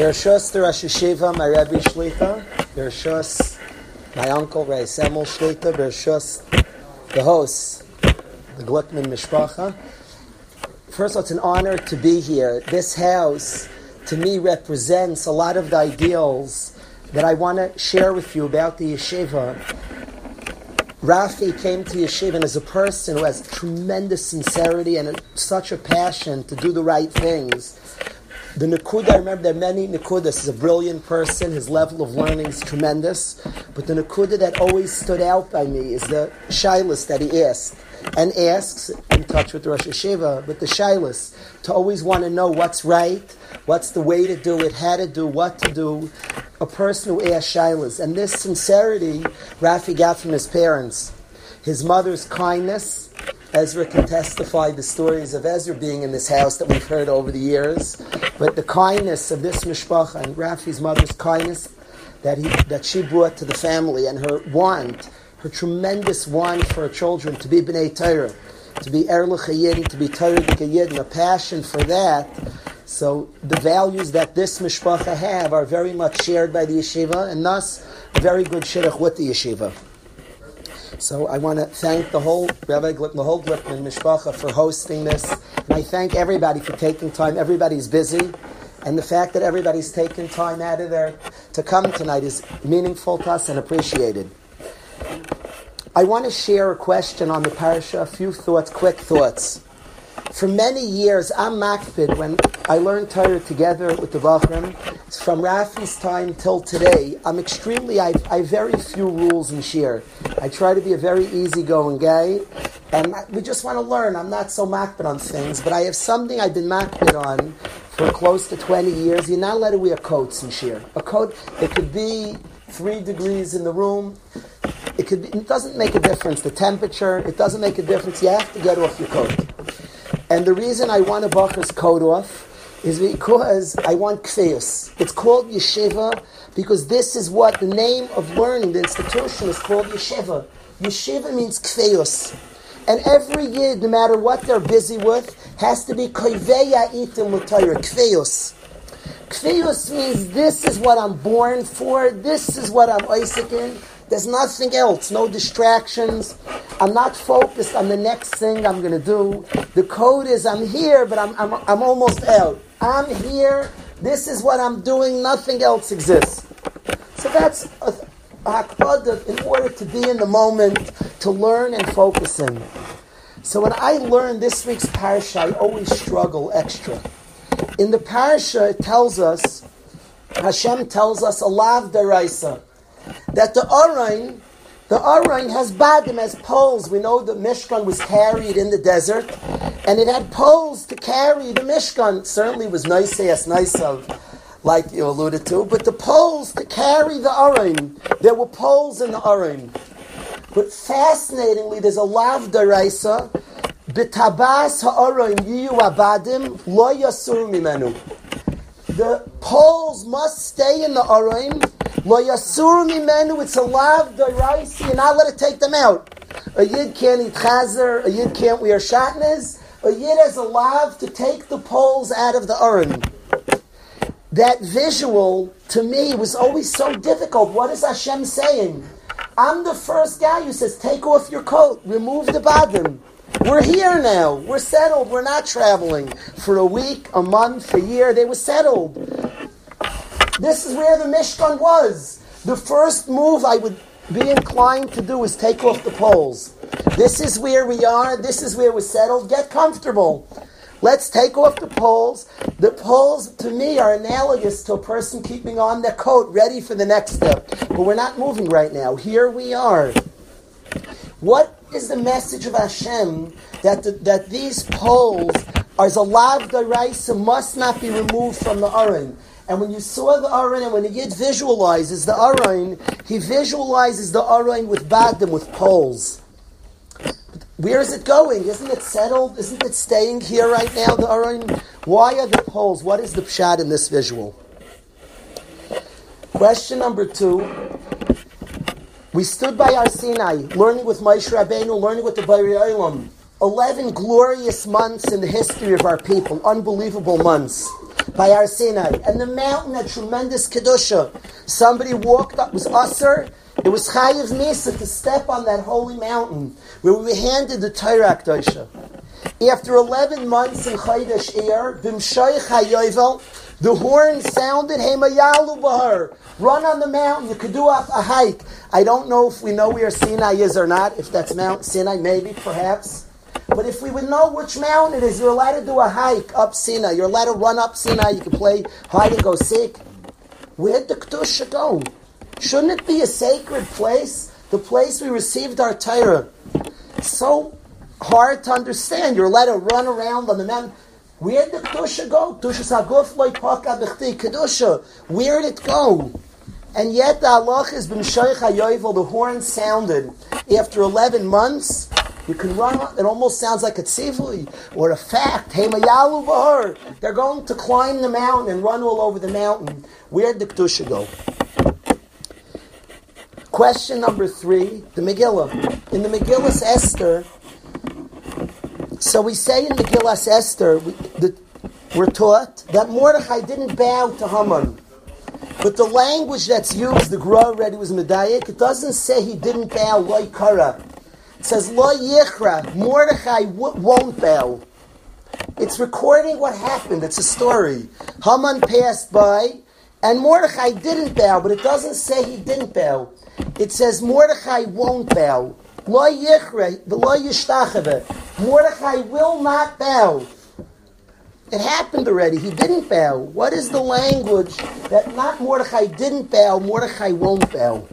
Bershus the Rosh HaYeshiva, my Rebbe Shlita. Bershus, my uncle Ray Semel Shlita. Bershus, the host, the Gluckman Mishpacha. First of all, it's an honor to be here. This house, to me, represents a lot of the ideals that I want to share with you about the yeshiva. Rafi came to yeshiva and as a person who has tremendous sincerity and such a passion to do the right things. The Nakuda, I remember there are many Nakudas. He's a brilliant person. His level of learning is tremendous. But the Nakuda that always stood out by me is the Shilas that he asked. And asks, in touch with Rosh HaYeshiva, but the Shilas, to always want to know what's right, what's the way to do it, how to do, what to do. A person who asks Shilas. And this sincerity, Rafi got from his parents. His mother's kindness, Ezra can testify the stories of Ezra being in this house that we've heard over the years. But the kindness of this mishpacha and Rafi's mother's kindness that he that she brought to the family and her want, her tremendous want for her children to be bnei Torah, to be erlich yidin, to be Torah yidin, a passion for that. So the values that this mishpacha have are very much shared by the yeshiva, and thus very good shidduch with the yeshiva. So I want to thank the whole Rabbi Glick, the whole Glickman Mishpacha for hosting this. And I thank everybody for taking time. Everybody's busy. And the fact that everybody's taken time out of there to come tonight is meaningful to us and appreciated. I want to share a question on the parasha, a few thoughts, quick thoughts. For many years, I'm makpid when I learned Torah together with the Bachram. From Rafi's time till today, I'm extremely, I, I have very few rules in Shir. I try to be a very easygoing guy, and we just want to learn. I'm not so makpid on things, but I have something I've been makpid on for close to 20 years. You're not allowed to wear coats in Shir. A coat, it could be three degrees in the room. It, could be, it doesn't make a difference. The temperature, it doesn't make a difference. You have to get off your coat. And the reason I want a Bacher's coat off is because I want kfeus. It's called yeshiva because this is what the name of learning, the institution is called yeshiva. Yeshiva means kfeus. And every year, no matter what they're busy with, has to be koiveya itim l'tayr, kfeus. Kfeus means this is what I'm born for, this is what I'm oisek in, there's nothing else, no distractions. I'm not focused on the next thing I'm going to do. The code is I'm here, but I'm, I'm, I'm almost out. I'm here. This is what I'm doing. Nothing else exists. So that's a, a in order to be in the moment, to learn and focus in. So when I learn this week's parasha, I always struggle extra. In the parasha, it tells us, Hashem tells us, a lav deraisa that the Arain, the Arain has badim, has poles. We know the Mishkan was carried in the desert, and it had poles to carry the Mishkan. Certainly was nice, yes, nice of, like you alluded to, but the poles to carry the Arain. There were poles in the Arain. But fascinatingly, there's a lav deraisa, bitabas ha'arain yiyu abadim lo yasur mimenu. The poles must stay in the Arain Lo yasur mimenu, it's a lav deraisi, you're not allowed to take them out. A yid can't eat chazer, a yid can't wear shatnez, a yid has a lav to take the poles out of the urn. That visual, to me, was always so difficult. What is Hashem saying? I'm the first guy who says, take off your coat, remove the badim. We're here now. We're settled. We're not traveling for a week, a month, a year. They were settled. This is where the Mishkan was. The first move I would be inclined to do is take off the poles. This is where we are. This is where we're settled. Get comfortable. Let's take off the poles. The poles, to me, are analogous to a person keeping on their coat, ready for the next step. But we're not moving right now. Here we are. What is the message of Hashem that the, that these poles are a lav deraisa must not be removed from the aron? And when you saw the Aron, and when the Yid visualizes the Aron, he visualizes the Aron with Bagdim, with poles. But Where is it going? Isn't it settled? Isn't it staying here right now, the Aron? Why are the poles? What is the pshat in this visual? Question number two. We stood by Har Sinai, learning with Moshe Rabbeinu, learning with the Bari Olam. Eleven glorious months in the history of our people, unbelievable months. By Har Sinai. And the mountain had tremendous Kedusha. Somebody walked up, was Usser, it was Chayiv Mesa to step on that holy mountain where we handed the Torah Kedusha. After 11 months in Chaydash Eir, Bimshoich HaYovel, the horn sounded, Hemayalu Bahar, run on the mountain, you could do a, a hike. I don't know if we know where Sinai is or not, if that's Mount Sinai, maybe, perhaps. But if we would know which mountain it is, you're allowed to do a hike up Sinai. You're allowed to run up Sinai. You can play hide and go seek. Where'd the Kedusha go? Shouldn't it be a sacred place? The place we received our Torah. So hard to understand. You're allowed to run around on the mountain. Where'd the Kedusha go? Kedusha. Kedusha. Where'd it go? And yet the Allah has been Shaykh HaYovel, the horn sounded after 11 months. You can run, it almost sounds like a tzivui or a fact. Hey, Mayalu. They're going to climb the mountain and run all over the mountain. Where'd the Kedusha go? Question number three, the Megillah. In the Megillas Esther, so we say in Megillas Esther, we, the, we're taught that Mordechai didn't bow to Haman. But the language that's used, the Gra already was Medayik, it doesn't say he didn't bow like Kara. It says, Lo Yichra, Mordechai won't bow. It's recording what happened. It's a story. Haman passed by, and Mordechai didn't bow, but it doesn't say he didn't bow. It says Mordechai won't bow. Lo Yichra, Lo Yishtachave. Mordechai will not bow. It happened already. He didn't bow. What is the language that not Mordechai didn't bow, Mordechai won't bow?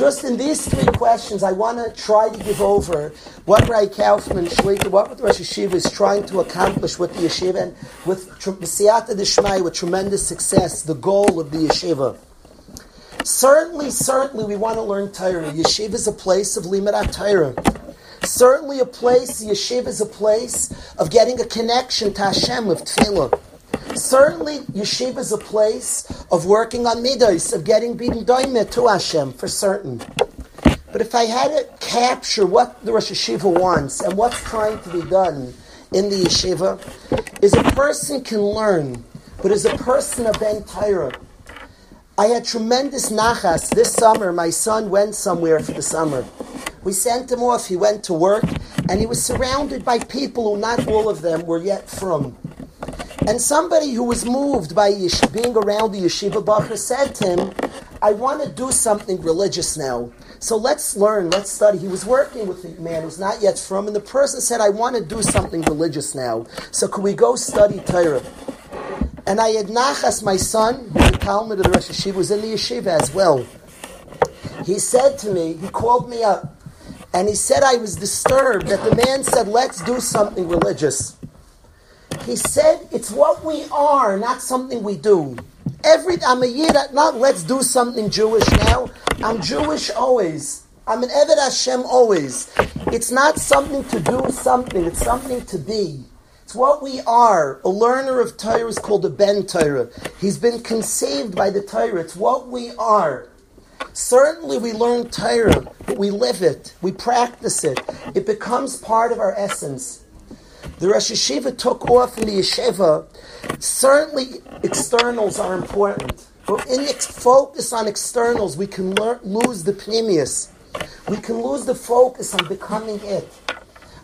Just in these three questions, I want to try to give over what Ray Kaufman, Shlita, what the Rosh Yeshiva is trying to accomplish with the yeshiva, and with Siyata Dishmai, with tremendous success, the goal of the yeshiva. Certainly, certainly, we want to learn Torah. Yeshiva is a place of Limit Torah. Certainly, a place, yeshiva is a place of getting a connection to Hashem with tefillah. Certainly, yeshiva is a place of working on midos, of getting beaten doimet to Hashem, for certain. But if I had to capture what the Rosh Yeshiva wants and what's trying to be done in the yeshiva, is a person can learn, but is a person a ben Torah. I had tremendous nachas this summer. My son went somewhere for the summer. We sent him off. He went to work, and he was surrounded by people who not all of them were yet frum. And somebody who was moved by yesh- being around the yeshiva bacher said to him, "I want to do something religious now. So let's learn, let's study." He was working with a man who's not yet frum, and the person said, "I want to do something religious now. So could we go study Torah?" And I had Nachas, my son, who's the Talmud of the Rosh Yeshiva, was in the yeshiva as well. He said to me, he called me up, and he said I was disturbed that the man said, let's do something religious. He said, it's what we are, not something we do. Every I'm a Yid, not let's do something Jewish now. I'm Jewish always. I'm an Eved Hashem always. It's not something to do something, it's something to be. It's what we are. A learner of Torah is called a Ben Torah. He's been conceived by the Torah. It's what we are. Certainly we learn Torah, but we live it. We practice it. It becomes part of our essence. The Rosh Yeshiva took off in the yeshiva. Certainly externals are important. But in the focus on externals, we can learn, lose the pnimius. We can lose the focus on becoming it.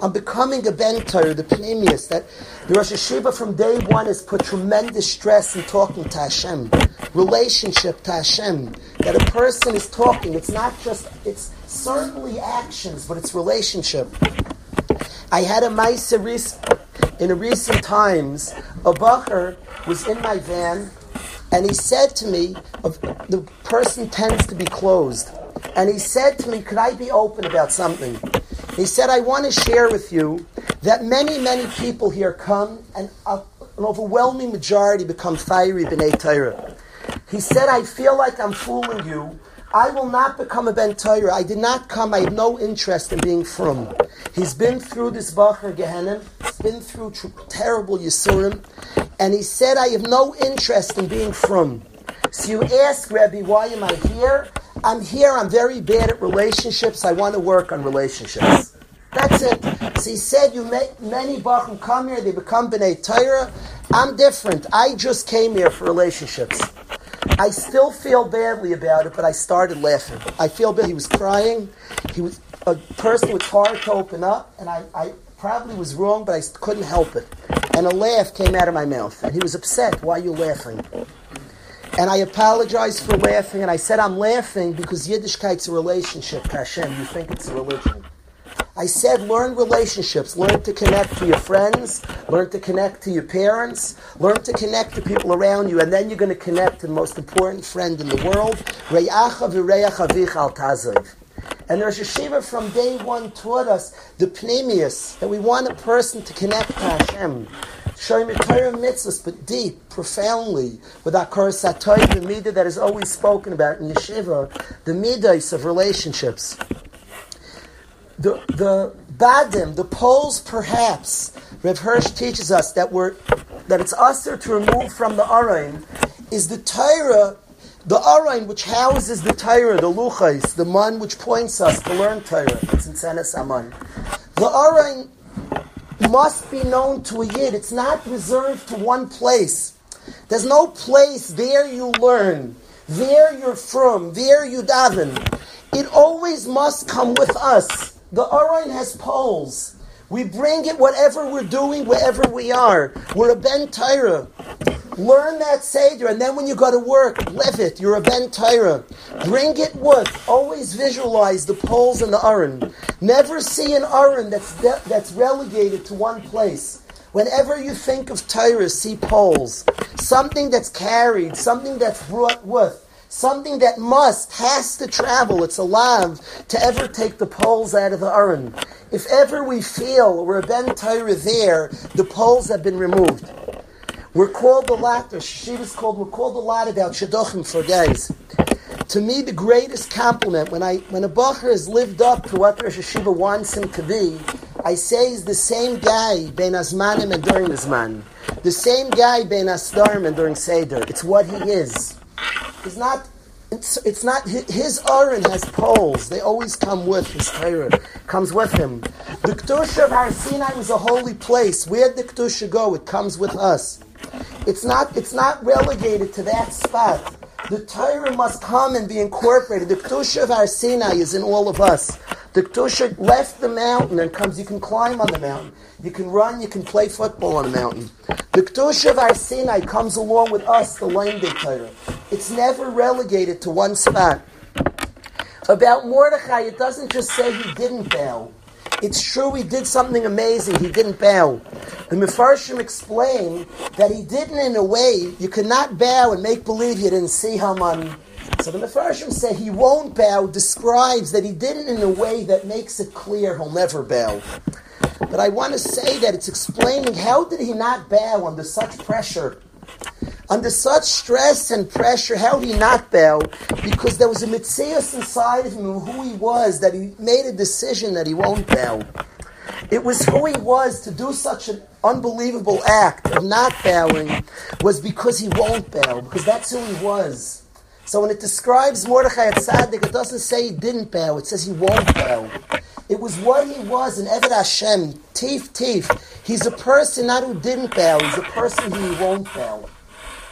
On becoming a bentar, the pnimius. That the Rosh Yeshiva from day one has put tremendous stress in talking to Hashem. Relationship to Hashem. That a person is talking. It's not just, it's certainly actions, but it's relationship. I had a mice in recent times. A bacher was in my van, and he said to me, "The person tends to be closed." And he said to me, "Could I be open about something?" He said, "I want to share with you that many, many people here come, and an overwhelming majority become fiery b'nei Torah." He said, "I feel like I'm fooling you." I will not become a Ben Torah. I did not come. I have no interest in being frum. He's been through this Bacher Gehenim. He's been through tr- terrible Yisurim. And he said, I have no interest in being frum. So you ask Rebbe, why am I here? I'm here. I'm very bad at relationships. I want to work on relationships. That's it. So he said, you make many Bachim come here, they become B'nai Torah. I'm different. I just came here for relationships. I still feel badly about it, but I started laughing. I feel bad. He was crying. He was a person with hard to open up, and I, I probably was wrong, but I couldn't help it. And a laugh came out of my mouth, and he was upset. Why are you laughing? And I apologized for laughing, and I said I'm laughing because Yiddishkeit's a relationship, Hashem. You think it's a religion. I said learn relationships, learn to connect to your friends, learn to connect to your parents, learn to connect to people around you, and then you're going to connect to the most important friend in the world, and the Rosh HaYeshiva from day one taught us the pnimius, that we want a person to connect to Hashem. Showing Torah mitzvahs, but deep, profoundly, with our Satay, the midah that is always spoken about in Yeshiva, the midas of relationships the the badim, the poles, perhaps Rev Hirsch teaches us that we're that it's usher to remove from the arain is the Torah, the arain which houses the Torah, the luchais, the man which points us to learn Torah. It's in Senes Aman. The arain must be known to a yid. It's not reserved to one place. There's no place there you learn, there you're frum, there you daven. It always must come with us. The Arain has poles. We bring it whatever we're doing, wherever we are. We're a Ben Torah. Learn that Seder, and then when you go to work, live it. You're a Ben Torah. Bring it with. Always visualize the poles and the Aron. Never see an Aron that's, de- that's relegated to one place. Whenever you think of Torah, see poles. Something that's carried, something that's brought with something that must, has to travel. It's a lav to ever take the poles out of the urn. If ever we feel we're a ben Torah there, the poles have been removed. We're called the lot, or is called, we're called a lot about shidduchim for guys. To me, the greatest compliment when I when a bacher has lived up to what Rosh HaYeshiva wants him to be, I say he's the same guy ben Azmanim and during Azman, the same guy ben Asdarim and during Seder. It's what he is is not it's, it's not his Aron has poles. They always come with his Torah. Comes with him. The Kedusha of Har Sinai is a holy place. Where the Kedusha go? It comes with us. It's not. It's not relegated to that spot. The Torah must come and be incorporated. The Kedusha of Har Sinai is in all of us. The Kedusha left the mountain and comes. You can climb on the mountain. You can run. You can play football on the mountain. The Kedusha of Har Sinai comes along with us, the Lame Torah. It's never relegated to one spot. About Mordechai, it doesn't just say he didn't bow. It's true he did something amazing. He didn't bow. The Mefarshim explain that he didn't in a way, you cannot bow and make believe you didn't see Haman. So the Mefarshim say he won't bow, describes that he didn't in a way that makes it clear he'll never bow. But I want to say that it's explaining how did he not bow under such pressure? Under such stress and pressure, how did he not bow? Because there was a mitzvah inside of him who he was that he made a decision that he won't bow. It was who he was to do such an unbelievable act of not bowing was because he won't bow, because that's who he was. So when it describes Mordechai at Tzaddik, it doesn't say he didn't bow, it says he won't bow. It was what he was in Eved Hashem, Tif Tif. He's a person not who didn't bow, he's a person who won't bow.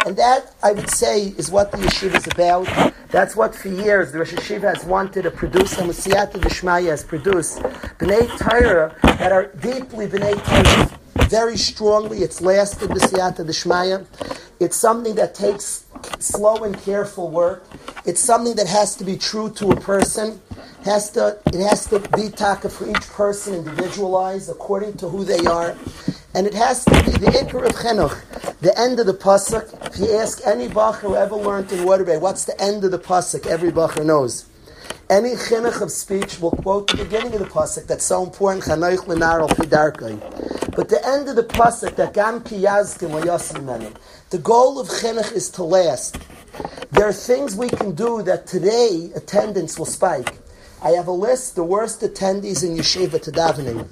And that, I would say, is what the yeshiva is about. That's what for years the Rosh Yeshiva has wanted to produce, and Masiyata Dishmaya has produced. B'nai Torah that are deeply B'nai Torah, very strongly. It's lasted Masiyata Dishmaya. It's something that takes slow and careful work. It's something that has to be true to a person. Has to, it has to be taka for each person individualized according to who they are. And it has to be the Iker of Chinuch, the end of the Pasuk. If you ask any Bacher who ever learned in Waterbury, what's the end of the Pasuk? Every Bacher knows. Any Chinuch of speech will quote the beginning of the Pasuk that's so important, But the end of the Pasuk, that Gam Ki Yazkin the goal of Chinuch is to last. There are things we can do that today attendance will spike. I have a list, the worst attendees in yeshiva to davening.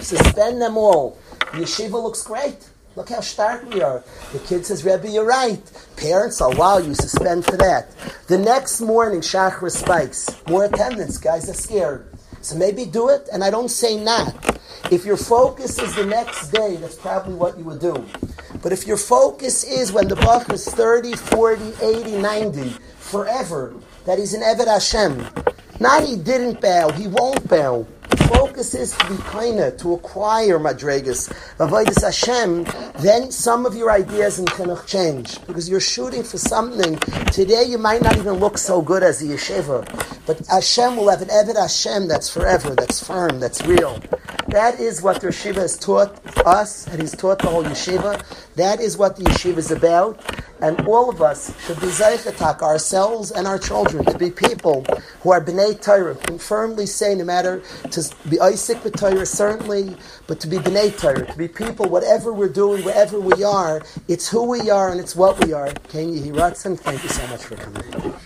Suspend them all. Yeshiva looks great. Look how stark we are. The kid says, Rebbe, you're right. Parents, wow, you suspend for that. The next morning, Shachar spikes. More attendance. Guys are scared. So maybe do it, and I don't say not. If your focus is the next day, that's probably what you would do. But if your focus is when the Bach is 30, 40, 80, 90, forever, that he's an Eved Hashem, not he didn't bow, he won't bow. Focus is to be kinder, to acquire madregas, avoidus Hashem. Then some of your ideas in chinuch change because you're shooting for something. Today you might not even look so good as the yeshiva, but Hashem will have an Eved Hashem that's forever, that's firm, that's real. That is what the yeshiva has taught us, and he's taught the whole yeshiva. That is what the yeshiva is about. And all of us should be zeichatak, ourselves and our children, to be people who are b'nei Torah, can firmly say, no matter to be oisek with Torah, certainly, but to be b'nei Torah, to be people, whatever we're doing, wherever we are, it's who we are and it's what we are. Ken Yehi Thank you so much for coming.